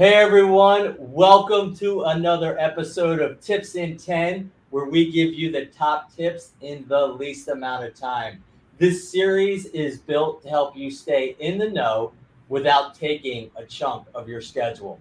Hey everyone, welcome to another episode of Tips in 10, where we give you the top tips in the least amount of time. This series is built to help you stay in the know without taking a chunk of your schedule.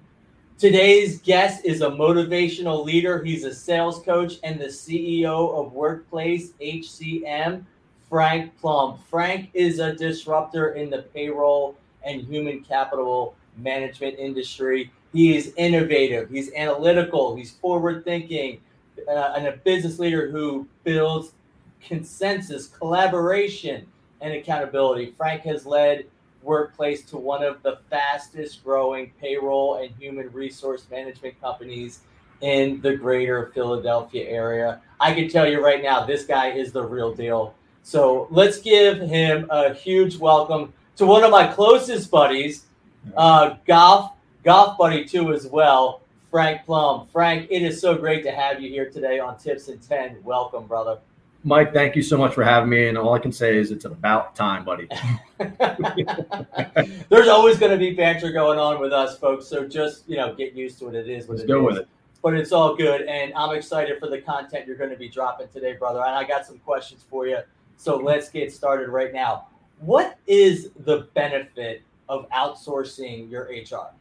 Today's guest is a motivational leader. He's a sales coach and the CEO of Workplace HCM, Frank Plum. Frank is a disruptor in the payroll and human capital management industry. He is innovative, he's analytical, he's forward thinking, uh, and a business leader who builds consensus, collaboration, and accountability. Frank has led Workplace to one of the fastest growing payroll and human resource management companies in the greater Philadelphia area. I can tell you right now, this guy is the real deal. So let's give him a huge welcome to one of my closest buddies, uh, golf golf buddy too as well, Frank Plum. Frank, it is so great to have you here today on Tips in 10. Welcome, brother. Mike, thank you so much for having me. And all I can say is it's about time, buddy. There's always going to be banter going on with us, folks. So just you know, get used to it. It is what Let's it go is. with it. But it's all good, and I'm excited for the content you're going to be dropping today, brother. And I got some questions for you. So let's get started right now. What is the benefit of outsourcing your HR?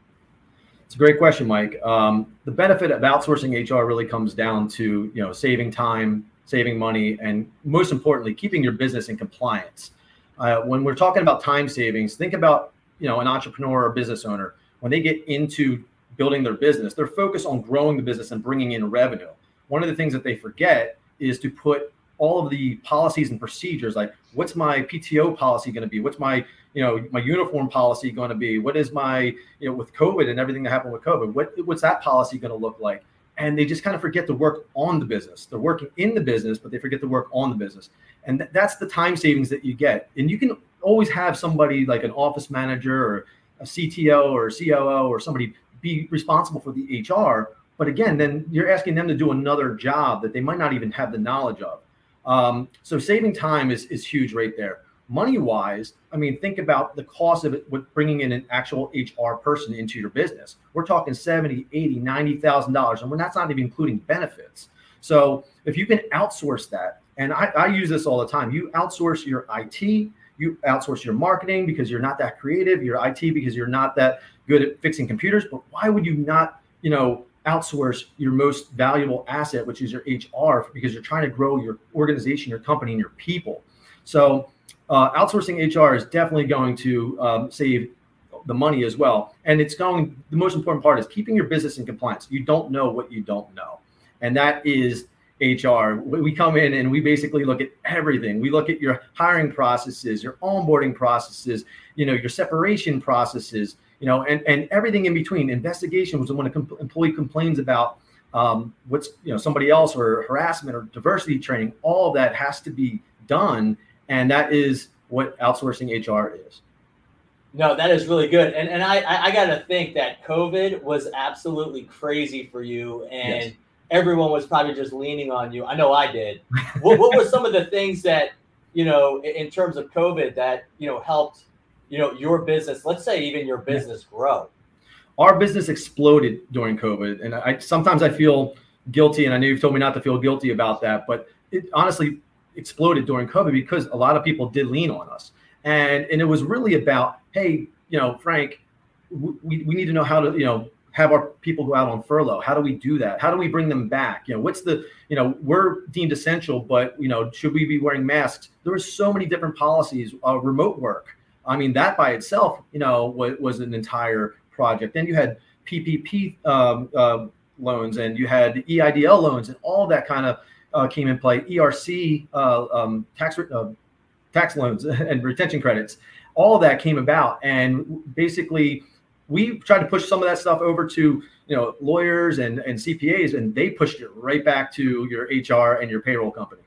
It's a great question, Mike. Um, the benefit of outsourcing HR really comes down to you know saving time, saving money, and most importantly, keeping your business in compliance. Uh, when we're talking about time savings, think about you know an entrepreneur or business owner when they get into building their business, they're focused on growing the business and bringing in revenue. One of the things that they forget is to put all of the policies and procedures like what's my PTO policy going to be? What's my you know my uniform policy going to be? What is my you know with COVID and everything that happened with COVID? What what's that policy going to look like? And they just kind of forget to work on the business. They're working in the business, but they forget to work on the business. And th- that's the time savings that you get. And you can always have somebody like an office manager or a CTO or a COO or somebody be responsible for the HR. But again, then you're asking them to do another job that they might not even have the knowledge of. Um, so saving time is, is huge right there. Money wise, I mean, think about the cost of it with bringing in an actual HR person into your business. We're talking 70, 80, 90,000 dollars, and that's not even including benefits. So if you can outsource that, and I, I use this all the time, you outsource your IT, you outsource your marketing because you're not that creative, your IT because you're not that good at fixing computers. But why would you not, you know, outsource your most valuable asset, which is your HR, because you're trying to grow your organization, your company, and your people. So, uh, outsourcing HR is definitely going to um, save the money as well. And it's going, the most important part is keeping your business in compliance. You don't know what you don't know. And that is HR. We come in and we basically look at everything. We look at your hiring processes, your onboarding processes, you know, your separation processes, you know, and, and everything in between. Investigation was when an com- employee complains about um, what's, you know, somebody else or harassment or diversity training. All that has to be done. And that is what outsourcing HR is. No, that is really good. And and I I, I got to think that COVID was absolutely crazy for you, and Yes. everyone was probably just leaning on you. I know I did. what what were some of the things that you know in terms of COVID that you know helped you know your business? Let's say even your business grow. our business exploded during COVID, and I sometimes I feel guilty, and I know you've told me not to feel guilty about that, but it honestly exploded during COVID because a lot of people did lean on us, and and it was really about, hey, you know, Frank, we, we need to know how to, you know, have our people go out on furlough. How do we do that? How do we bring them back? You know, what's the, you know, we're deemed essential, but you know, should we be wearing masks? There were so many different policies. Uh, remote work. I mean, that by itself, you know, was, was an entire project. Then you had PPP um, uh, loans, and you had EIDL loans, and all that kind of uh, came in play. ERC uh, um, tax uh, tax loans and retention credits. All that came about, and basically, we tried to push some of that stuff over to you know lawyers and, and CPAs, and they pushed it right back to your HR and your payroll company.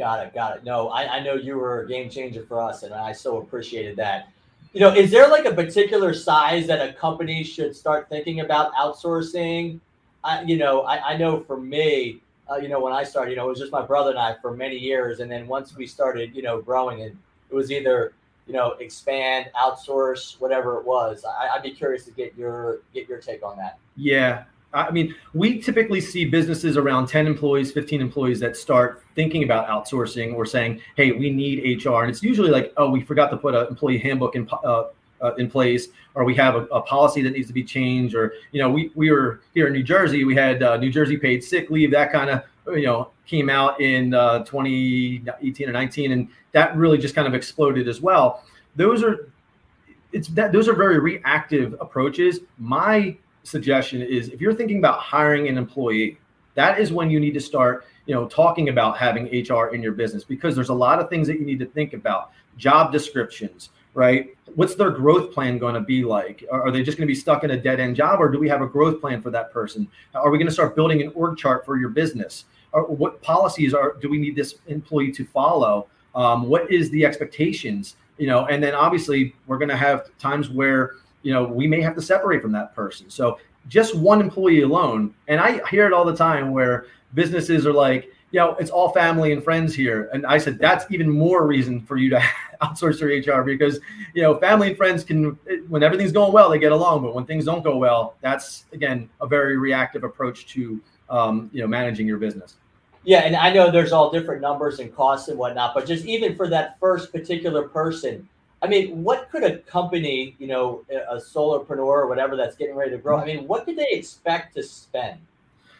Got it, got it. No, I, I know you were a game changer for us, and I so appreciated that. You know, is there like a particular size that a company should start thinking about outsourcing? I, you know, I, I know for me, uh, you know, when I started, you know, it was just my brother and I for many years, and then once we started, you know, growing, and it was either, you know, expand, outsource, whatever it was. I, would be curious to get your get your take on that. Yeah, I mean, we typically see businesses around 10 employees, 15 employees that start thinking about outsourcing or saying, "Hey, we need HR," and it's usually like, "Oh, we forgot to put an employee handbook in." Uh, uh, in place, or we have a, a, policy that needs to be changed, or you know, we we were here in New Jersey, we had uh, New Jersey paid sick leave, that kind of you know came out in uh, 2018 or 19, and that really just kind of exploded as well. Those are it's that those are very reactive approaches. My suggestion is if you're thinking about hiring an employee, that is when you need to start, you know, talking about having HR in your business because there's a lot of things that you need to think about. Job descriptions, right? What's their growth plan going to be like? Are they just going to be stuck in a dead end job or do we have a growth plan for that person? Are we going to start building an org chart for your business? Or what policies are do we need this employee to follow? Um, what is the expectations? You know, and then obviously we're going to have times where you know we may have to separate from that person. So just one employee alone, and I hear it all the time where businesses are like, you know, it's all family and friends here. And I said, that's even more reason for you to outsource your HR because, you know, family and friends can, when everything's going well, they get along. But when things don't go well, that's, again, a very reactive approach to, um, you know, managing your business. Yeah. And I know there's all different numbers and costs and whatnot, but just even for that first particular person, I mean, what could a company, you know, a solopreneur or whatever that's getting ready to grow, I mean, what could they expect to spend?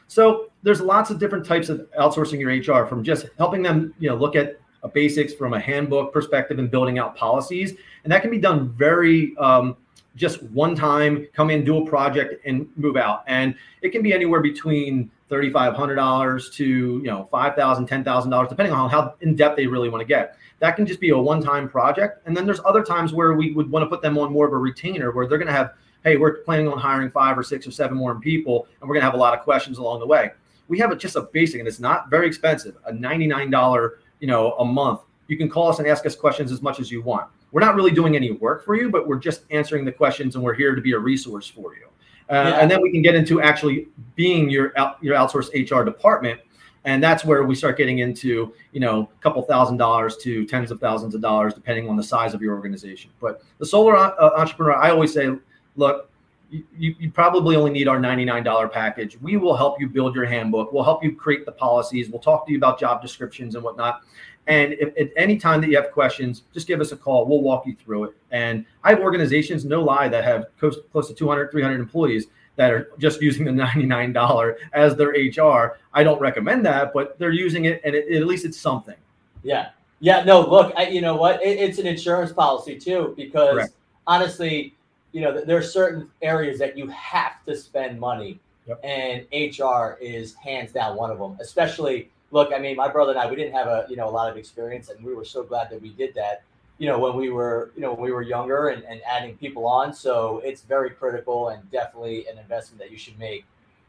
So there's lots of different types of outsourcing your HR from just helping them, you know, look at basics from a handbook perspective and building out policies. And that can be done very um, just one time, come in, do a project and move out. And it can be anywhere between $3,500 to, you know, $5,000, $10,000, depending on how in depth they really want to get. That can just be a one time project. And then there's other times where we would want to put them on more of a retainer where they're going to have hey, we're planning on hiring five or six or seven more people, and we're going to have a lot of questions along the way. We have a, just a basic, and it's not very expensive, a $99, you know, a month. You can call us and ask us questions as much as you want. We're not really doing any work for you, but we're just answering the questions, and we're here to be a resource for you. Uh, yeah. And then we can get into actually being your your outsourced HR department, and that's where we start getting into you know a couple thousand dollars to tens of thousands of dollars, depending on the size of your organization. But the solar uh, entrepreneur, I always say, look, you, you, probably only need our $99 package. We will help you build your handbook. We'll help you create the policies. We'll talk to you about job descriptions and whatnot. And if, at any time that you have questions, just give us a call. We'll walk you through it. And I have organizations, no lie, that have close, close to 200, 300 employees that are just using the $99 as their HR. I don't recommend that, but they're using it and it, at least it's something. Yeah. Yeah. No, look, I, you know what? It, it's an insurance policy too, because Correct. honestly, you know, there are certain areas that you have to spend money, yep. and HR is hands down one of them. Especially, look, I mean, my brother and I, we didn't have a you know a lot of experience, and we were so glad that we did that. You know, when we were you know when we were younger and, and adding people on, so it's very critical and definitely an investment that you should make.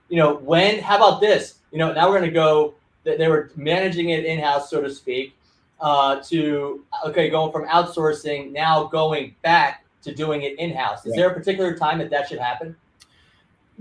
You know, when how about this? You know, now we're going to go. That They were managing it in house, so to speak. Uh, to okay, going from outsourcing now going back to doing it in house. Is yeah. there a particular time that that should happen?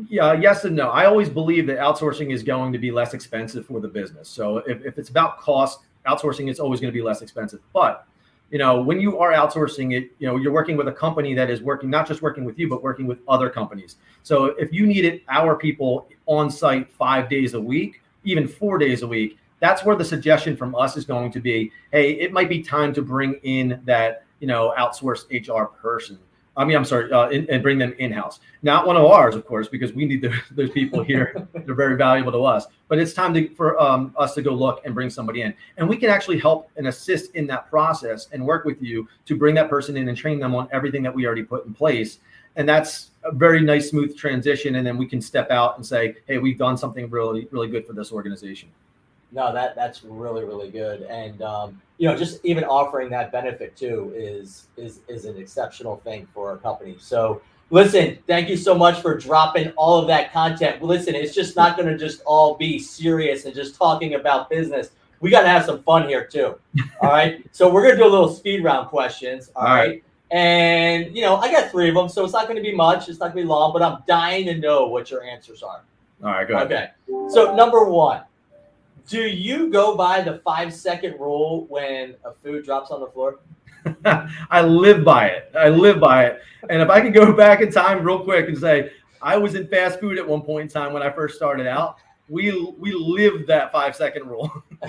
Yeah, yes and no. I always believe that outsourcing is going to be less expensive for the business. So if, if it's about cost, outsourcing is always going to be less expensive. But you know, when you are outsourcing it, you know, you're working with a company that is working not just working with you, but working with other companies. So if you needed our people on site five days a week, even four days a week, that's where the suggestion from us is going to be, hey, it might be time to bring in that you know, outsourced HR person. I mean, I'm sorry, uh, in, and bring them in house. Not one of ours, of course, because we need the, those people here. They're very valuable to us. But it's time to, for um, us to go look and bring somebody in, and we can actually help and assist in that process and work with you to bring that person in and train them on everything that we already put in place. And that's a very nice, smooth transition. And then we can step out and say, "Hey, we've done something really, really good for this organization." No, that that's really really good, and um, you know, just even offering that benefit too is is is an exceptional thing for a company. So, listen, thank you so much for dropping all of that content. Listen, it's just not going to just all be serious and just talking about business. We got to have some fun here too. All right, so we're going to do a little speed round questions. all, all right? right. And you know, I got three of them, so it's not going to be much. It's not going to be long, but I'm dying to know what your answers are. All right, go ahead. Okay. So number one, do you go by the five second rule when a food drops on the floor? I live by it. I live by it. And if I can go back in time real quick and say, I was in fast food at one point in time when I first started out. We we lived that five second rule.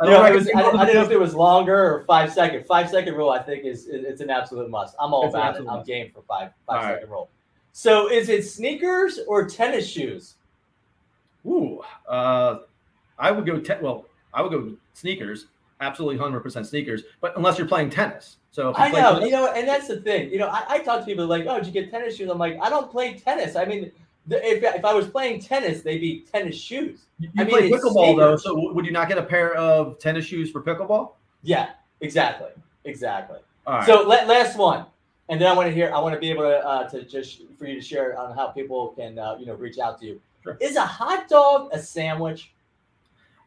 I, know, was, I, I, didn't know if it was longer or five second. Five second rule, I think, is it's an absolute must. I'm all it's about it. I'm game for five five second right. rule. So, is it sneakers or tennis shoes? Ooh, uh, I would go. Te- well, I would go sneakers. Absolutely, hundred percent sneakers. But unless you're playing tennis, so I know, tennis, you know, and that's the thing. You know, I, I talk to people like, "Oh, did you get tennis shoes?" I'm like, I don't play tennis. I mean, if, if I was playing tennis, they'd be tennis shoes. You I play mean, pickleball though, so would you not get a pair of tennis shoes for pickleball? Yeah, exactly, exactly. All right. So last one, and then I want to hear. I want to be able to uh, to just for you to share on how people can uh, you know reach out to you. Sure. Is a hot dog a sandwich?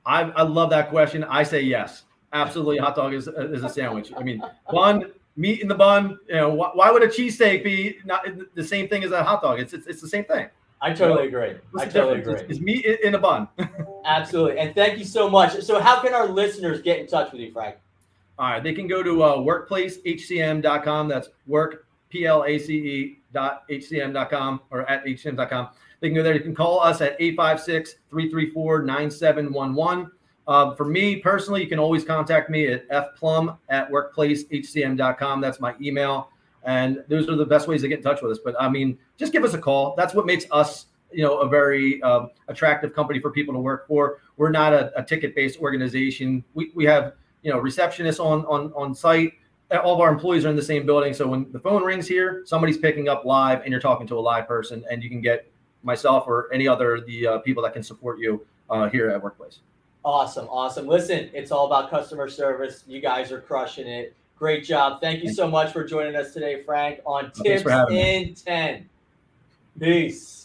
I, I love that question. I say yes, absolutely. hot dog is is a sandwich. I mean, bun, meat in the bun. You know, why, why would a cheesesteak be not the same thing as a hot dog? It's it's, it's the same thing. I totally agree. I totally agree. It's, it's meat in a bun. Absolutely. And thank you so much. So, how can our listeners get in touch with you, Frank? All right. They can go to uh, workplacehcm.com. That's work, P L A C E dot HCM.com or at HCM.com. They can go there. You can call us at 856 334 9711. Uh, for me personally, you can always contact me at fplum at workplacehcm.com. That's my email. And those are the best ways to get in touch with us. But I mean, just give us a call. That's what makes us, you know, a very um, attractive company for people to work for. We're not a, a ticket-based organization. We, we have, you know, receptionists on on on site. All of our employees are in the same building. So when the phone rings here, somebody's picking up live, and you're talking to a live person, and you can get myself or any other the uh, people that can support you uh, here at Workplace. Awesome, awesome. Listen, it's all about customer service. You guys are crushing it. Great job. Thank you so much for joining us today, Frank, on Tips in 10. Peace.